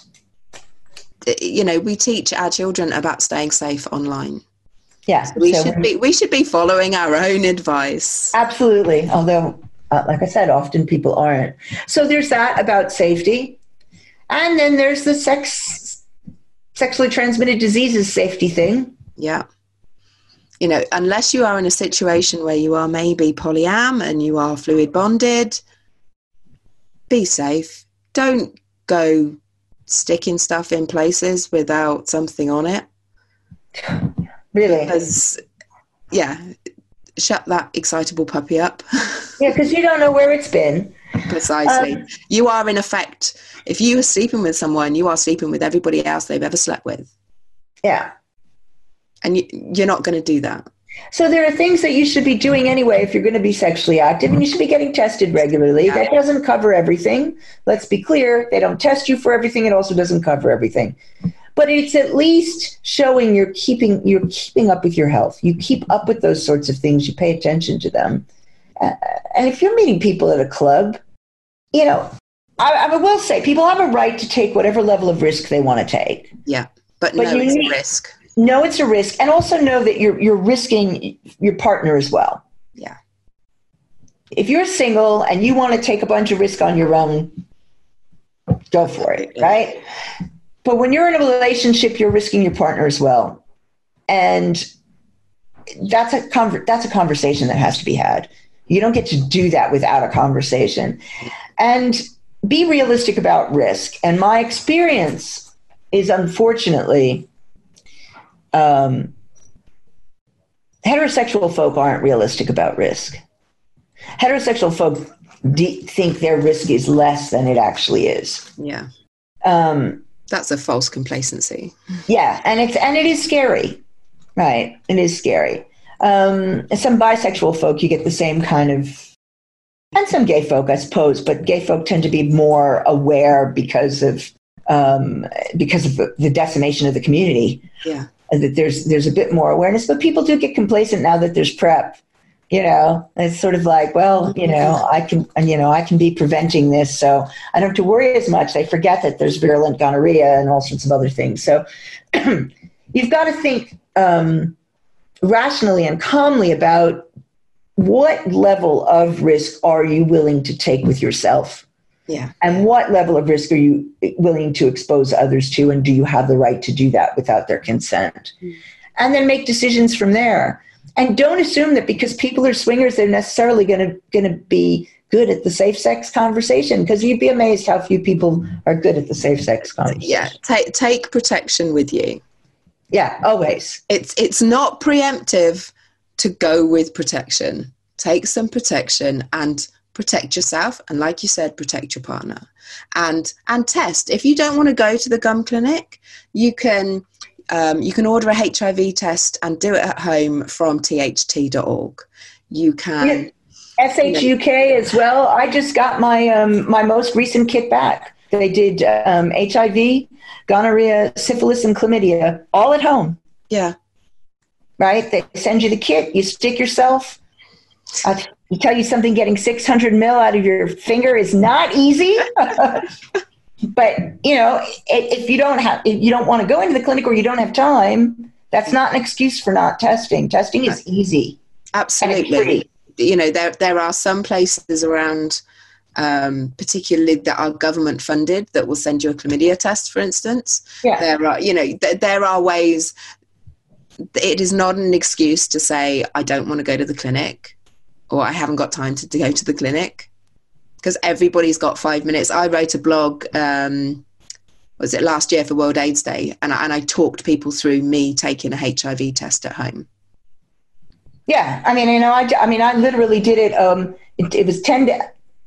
You know, we teach our children about staying safe online. Yeah. We so should be we should be following our own advice. Absolutely. Although, uh, like I said, often people aren't. So there's that about safety. And then there's the sex, sexually transmitted diseases safety thing. Yeah. You know, unless you are in a situation where you are maybe polyam and you are fluid bonded, be safe. Don't go sticking stuff in places without something on it. Really? Because, yeah, shut that excitable puppy up. Yeah, because you don't know where it's been. Precisely. Um, you are, in effect, if you are sleeping with someone, you are sleeping with everybody else they've ever slept with. Yeah. And you, you're not going to do that. So there are things that you should be doing anyway if you're going to be sexually active, and you should be getting tested regularly. That doesn't cover everything. Let's be clear. They don't test you for everything. It also doesn't cover everything. But it's at least showing you're keeping you're keeping up with your health. You keep up with those sorts of things. You pay attention to them. Uh, and if you're meeting people at a club, you know, I, I will say people have a right to take whatever level of risk they want to take. Yeah. But, But no, you it's need- a risk. Know it's a risk, and also know that you're you're risking your partner as well. Yeah. if you're single and you want to take a bunch of risk on your own, go for it, right? But when you're in a relationship, you're risking your partner as well, and that's a conver- that's a conversation that has to be had. You don't get to do that without a conversation, and be realistic about risk. And my experience is unfortunately. Um, heterosexual folk aren't realistic about risk heterosexual folk de- think their risk is less than it actually is. Yeah. Um, That's a false complacency. yeah, and it's and it is scary, right? It is scary. Um, some bisexual folk, you get the same kind of, and some gay folk, I suppose, but gay folk tend to be more aware because of um, because of the, the decimation of the community. Yeah. that there's there's a bit more awareness, but people do get complacent now that there's PrEP. You know, it's sort of like, well, you know, I can, you know, I can be preventing this, so I don't have to worry as much. They forget that there's virulent gonorrhea and all sorts of other things. So you've got to think um, rationally and calmly about what level of risk are you willing to take with yourself Yeah. and what level of risk are you willing to expose others to and do you have the right to do that without their consent and then make decisions from there and don't assume that because people are swingers they're necessarily going to going to be good at the safe sex conversation because you'd be amazed how few people are good at the safe sex conversation. Yeah, take take protection with you. Yeah, always. It's it's not preemptive to go with protection. Take some protection and protect yourself and like you said protect your partner and and test if you don't want to go to the GUM clinic you can um, you can order a hiv test and do it at home from tht.org you can yeah. shuk as well. I just got my um, my most recent kit back. They did um, hiv gonorrhea syphilis and chlamydia all at home. Yeah. Right? They send you the kit. You stick yourself. I, tell you something getting 600 mil out of your finger is not easy but you know if you don't have if you don't want to go into the clinic or you don't have time that's not an excuse for not testing. Testing is easy. Absolutely. you know there there are some places around um, particularly that are government funded that will send you a chlamydia test for instance. Yeah. there are you know th- there are ways it is not an excuse to say i don't want to go to the clinic or I haven't got time to, to go to the clinic because everybody's got five minutes. I wrote a blog, um, was it last year for World AIDS Day, and I, and I talked people through me taking a HIV test at home. Yeah, I mean, you know, I, I mean, I literally did it. Um, it, it was ten,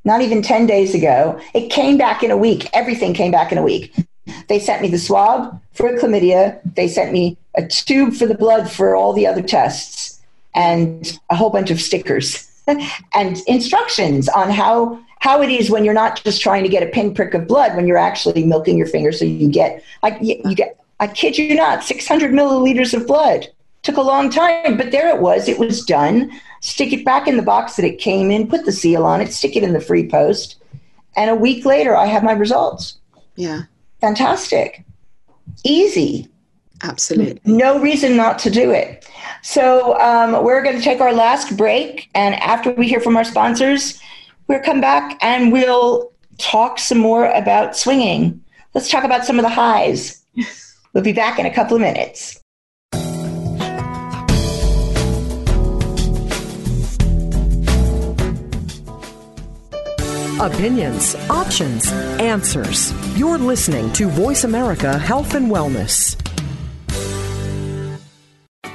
not even ten days ago. It came back in a week. Everything came back in a week. They sent me the swab for chlamydia. They sent me a tube for the blood for all the other tests, and a whole bunch of stickers and instructions on how how it is when you're not just trying to get a pinprick of blood when you're actually milking your finger so you get I, you get I kid you not 600 milliliters of blood. Took a long time but there it was. It was done. Stick it back in the box that it came in put the seal on it stick it in the free post and a week later I have my results. Yeah. Fantastic. Easy. Absolutely. No reason not to do it. So um, we're going to take our last break, and after we hear from our sponsors, we'll come back and we'll talk some more about swinging. Let's talk about some of the highs. We'll be back in a couple of minutes. Opinions, options, answers. You're listening to Voice America Health and Wellness.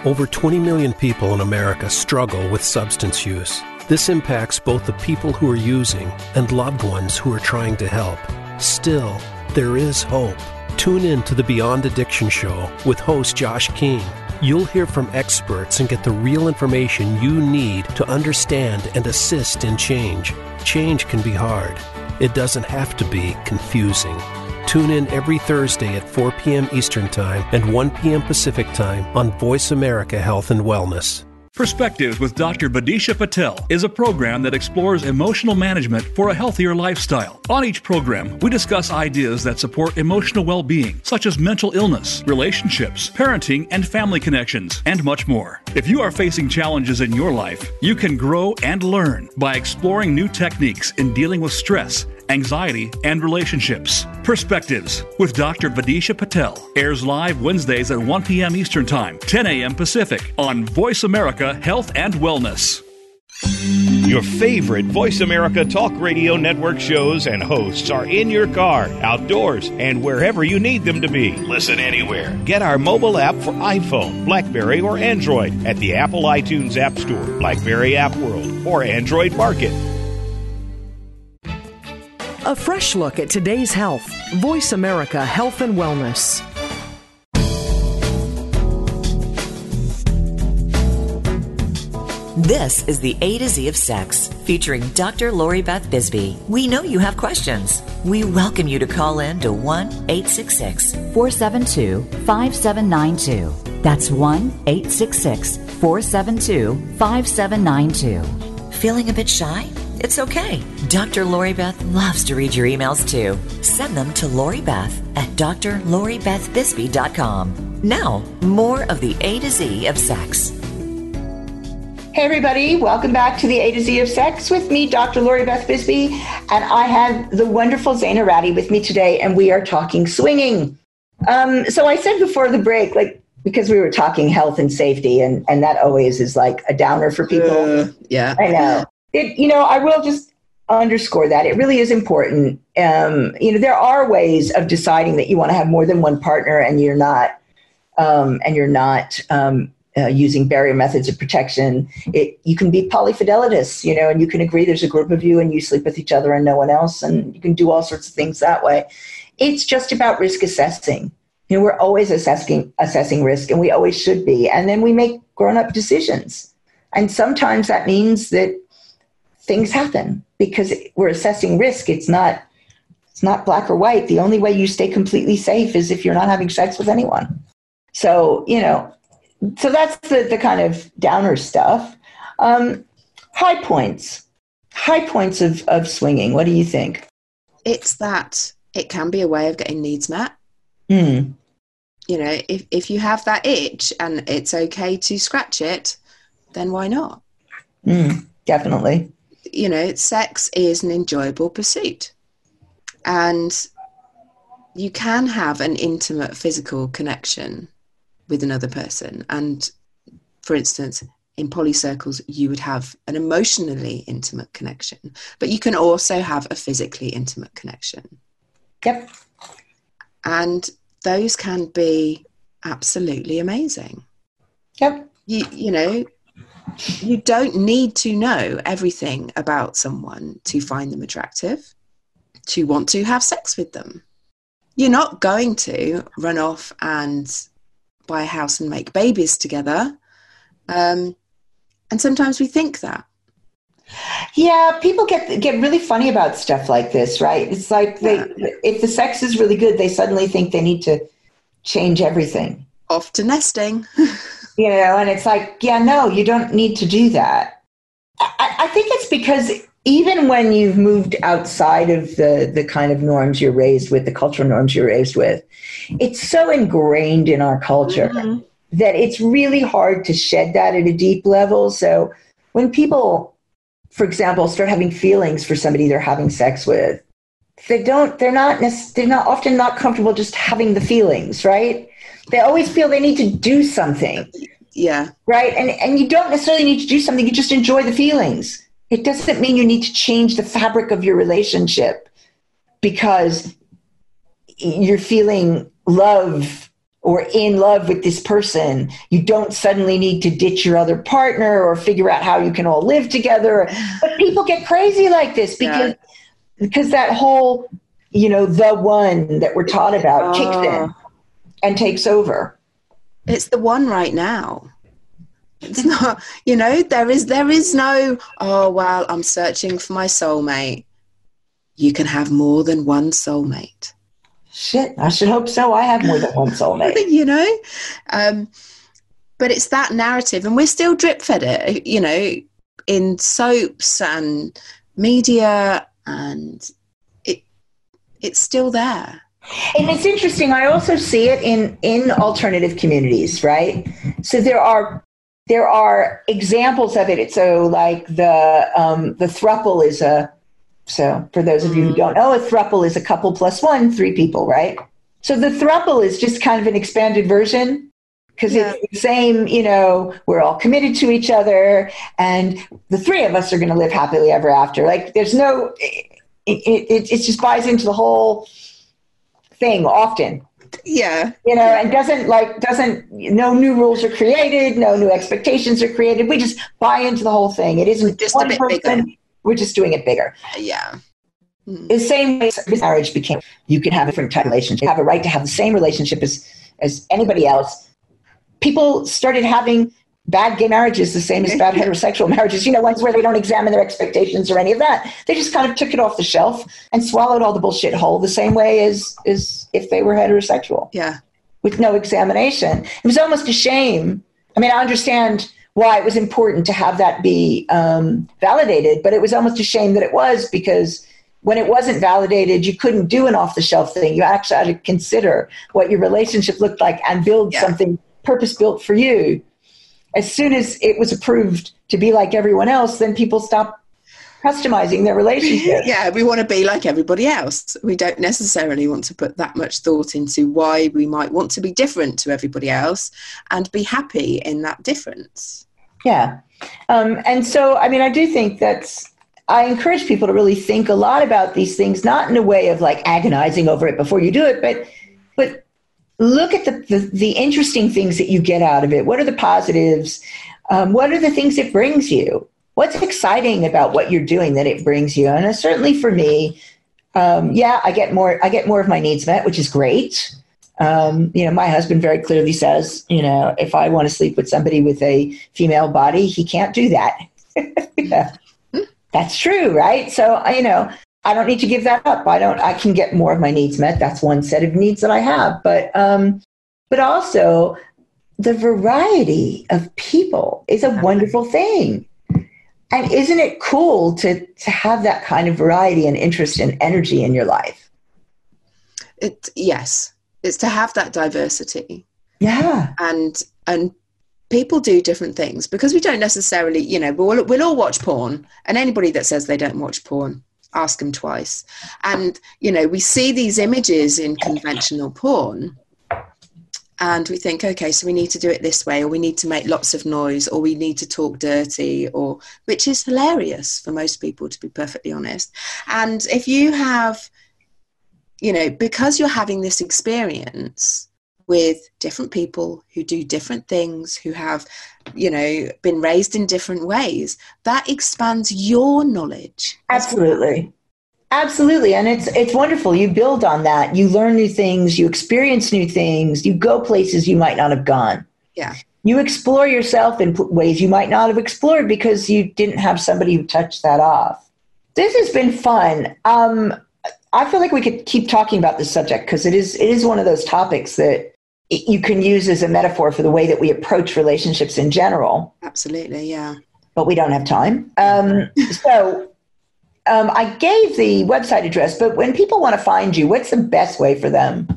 Over 20 million people in America struggle with substance use. This impacts both the people who are using and loved ones who are trying to help. Still, there is hope. Tune in to the Beyond Addiction Show with host Josh King. You'll hear from experts and get the real information you need to understand and assist in change. Change can be hard. It doesn't have to be confusing. Tune in every Thursday at 4 p.m. Eastern Time and 1 p.m. Pacific Time on Voice America Health and Wellness. Perspectives with Dr. Badisha Patel is a program that explores emotional management for a healthier lifestyle. On each program, we discuss ideas that support emotional well being, such as mental illness, relationships, parenting, and family connections, and much more. If you are facing challenges in your life, you can grow and learn by exploring new techniques in dealing with stress anxiety, and relationships. Perspectives with Dr. Vadisha Patel airs live Wednesdays at 1 p.m. Eastern Time, 10 a.m. Pacific on Voice America Health and Wellness. Your favorite Voice America Talk Radio Network shows and hosts are in your car, outdoors, and wherever you need them to be. Listen anywhere. Get our mobile app for iPhone, Blackberry, or Android at the Apple iTunes App Store, Blackberry App World, or Android Market. A fresh look at today's health. Voice America Health and Wellness. This is the A to Z of Sex, featuring Dr. Lori Beth Bisbee. We know you have questions. We welcome you to call in to 1 866 472 5792. That's 1 866 472 5792. Feeling a bit shy? It's okay. Dr. Lori Beth loves to read your emails too. Send them to Lori Beth at drloribethbisbee.com. Now, more of the A to Z of sex. Hey, everybody, welcome back to the A to Z of Sex with me, Dr. Lori Beth Bisbee. And I have the wonderful Zayna Ratty with me today, and we are talking swinging. Um, so I said before the break, like, because we were talking health and safety, and, and that always is like a downer for people. Uh, yeah. I know it, you know, I will just underscore that. It really is important. Um, you know, there are ways of deciding that you want to have more than one partner and you're not, um, and you're not um, uh, using barrier methods of protection. It, you can be polyfidelitous, you know, and you can agree there's a group of you and you sleep with each other and no one else, and you can do all sorts of things that way. It's just about risk assessing. You know, we're always assessing assessing risk, and we always should be. And then we make grown up decisions. And sometimes that means that things happen because we're assessing risk. It's not it's not black or white. The only way you stay completely safe is if you're not having sex with anyone. So, you know, so that's the, the kind of downer stuff. Um, high points, high points of, of swinging. What do you think? It's that it can be a way of getting needs met. Mm. You know, if, if you have that itch and it's okay to scratch it, then why not? Mm, definitely. You know, sex is an enjoyable pursuit. And you can have an intimate physical connection with another person. And for instance, in poly circles, you would have an emotionally intimate connection, but you can also have a physically intimate connection. Yep. And those can be absolutely amazing. Yep. You, you know, you don't need to know everything about someone to find them attractive, to want to have sex with them. You're not going to run off and buy a house and make babies together. Um, and sometimes we think that. Yeah, people get get really funny about stuff like this, right? It's like they if the sex is really good, they suddenly think they need to change everything. Off to nesting. you know, and it's like, yeah, no, you don't need to do that. I, I think it's because even when you've moved outside of the the kind of norms you're raised with, the cultural norms you're raised with, it's so ingrained in our culture mm-hmm. that it's really hard to shed that at a deep level. So when people, for example, start having feelings for somebody they're having sex with, they don't. They're not. They're not often not comfortable just having the feelings, right? They always feel they need to do something. Yeah. Right. And and you don't necessarily need to do something. You just enjoy the feelings it doesn't mean you need to change the fabric of your relationship because you're feeling love or in love with this person. You don't suddenly need to ditch your other partner or figure out how you can all live together. But people get crazy like this because yeah. because that whole, you know, the one that we're taught about kicks in. And takes over. It's the one right now. It's not, you know, there is there is no, oh well, I'm searching for my soulmate. You can have more than one soulmate. Shit, I should hope so. I have more than one soulmate. you know? Um, but it's that narrative, and we're still drip fed it, you know, in soaps and media, and it it's still there. And it's interesting. I also see it in in alternative communities, right? So there are there are examples of it. So, like the um, the thruple is a so for those of you who mm-hmm. don't know, a thruple is a couple plus one, three people, right? So the thruple is just kind of an expanded version because yeah. it's the same. You know, we're all committed to each other, and the three of us are going to live happily ever after. Like, there's no. It, it, it just buys into the whole thing often. Yeah. You know and doesn't like doesn't no new rules are created no new expectations are created. We just buy into the whole thing. It isn't just one a bit person, bigger. we're just doing it bigger. Yeah. Mm. the same way marriage became you can have a different type of relationship. You have a right to have the same relationship as as anybody else. People started having bad gay marriages the same as bad heterosexual marriages, you know, ones where they don't examine their expectations or any of that. They just kind of took it off the shelf and swallowed all the bullshit whole the same way as, as if they were heterosexual. Yeah. With no examination. It was almost a shame. I mean, I understand why it was important to have that be um, validated, but it was almost a shame that it was because when it wasn't validated, you couldn't do an off the shelf thing. You actually had to consider what your relationship looked like and build yeah. something purpose built for you as soon as it was approved to be like everyone else, then people stopped customizing their relationship. yeah, we want to be like everybody else. We don't necessarily want to put that much thought into why we might want to be different to everybody else and be happy in that difference. Yeah. Um, and so, I mean, I do think that's I encourage people to really think a lot about these things, not in a way of like agonizing over it before you do it, but but look at the, the, the interesting things that you get out of it. What are the positives? Um, what are the things it brings you? What's exciting about what you're doing that it brings you? And uh, certainly for me, um, yeah, I get more. I get more of my needs met, which is great. Um, you know, my husband very clearly says, you know, if I want to sleep with somebody with a female body, he can't do that. yeah. That's true, right? So, you know, I don't need to give that up. I don't. I can get more of my needs met. That's one set of needs that I have. But, um, but also, the variety of people is a wonderful thing. And isn't it cool to to have that kind of variety and interest and energy in your life? It yes, it's to have that diversity. Yeah, and and people do different things because we don't necessarily, you know, we'll, we'll all watch porn, and anybody that says they don't watch porn, ask them twice. And you know, we see these images in conventional porn, and we think, okay, so we need to do it this way, or we need to make lots of noise, or we need to talk dirty, or which is hilarious for most people, to be perfectly honest. And if you have, you know, because you're having this experience with different people who do different things, who have, you know, been raised in different ways, that expands your knowledge. Absolutely. Absolutely. And it's it's wonderful. You build on that. You learn new things, you experience new things, you go places you might not have gone. Yeah. You explore yourself in ways you might not have explored because you didn't have somebody who touched that off. This has been fun. Um, I feel like we could keep talking about this subject because it is it is one of those topics that you can use as a metaphor for the way that we approach relationships in general. Absolutely, yeah. But we don't have time. Um, so um, I gave the website address, but when people want to find you, what's the best way for them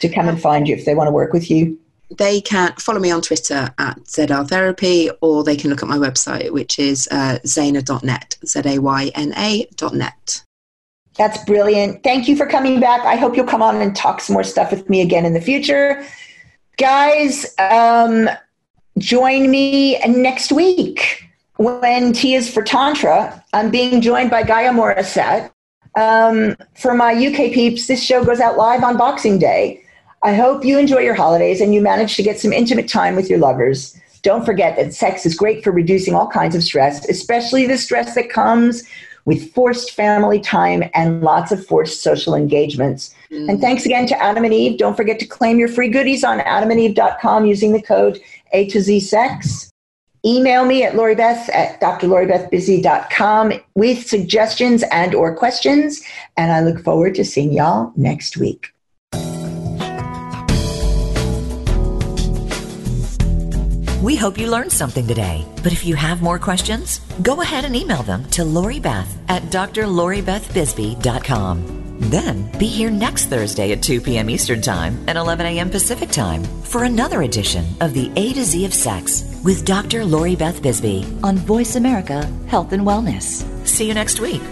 to come and find you if they want to work with you? They can follow me on Twitter at ZR Therapy, or they can look at my website, which is uh, zayna.net, Z A Y N A.net. That's brilliant. Thank you for coming back. I hope you'll come on and talk some more stuff with me again in the future. Guys, um, join me next week when T is for Tantra. I'm being joined by Gaia Morissette. Um, for my UK peeps, this show goes out live on Boxing Day. I hope you enjoy your holidays and you manage to get some intimate time with your lovers. Don't forget that sex is great for reducing all kinds of stress, especially the stress that comes with forced family time and lots of forced social engagements. Mm. And thanks again to Adam and Eve. Don't forget to claim your free goodies on adamandeve.com using the code A to Z Sex. Email me at LoriBeth at drloribethbisbee.com with suggestions and or questions. And I look forward to seeing y'all next week. We hope you learned something today. But if you have more questions, go ahead and email them to Lori Beth at drloribethbisbee.com. Then be here next Thursday at 2 p.m. Eastern Time and 11 a.m. Pacific Time for another edition of the A to Z of Sex with Dr. Lori Beth Bisbee on Voice America Health and Wellness. See you next week.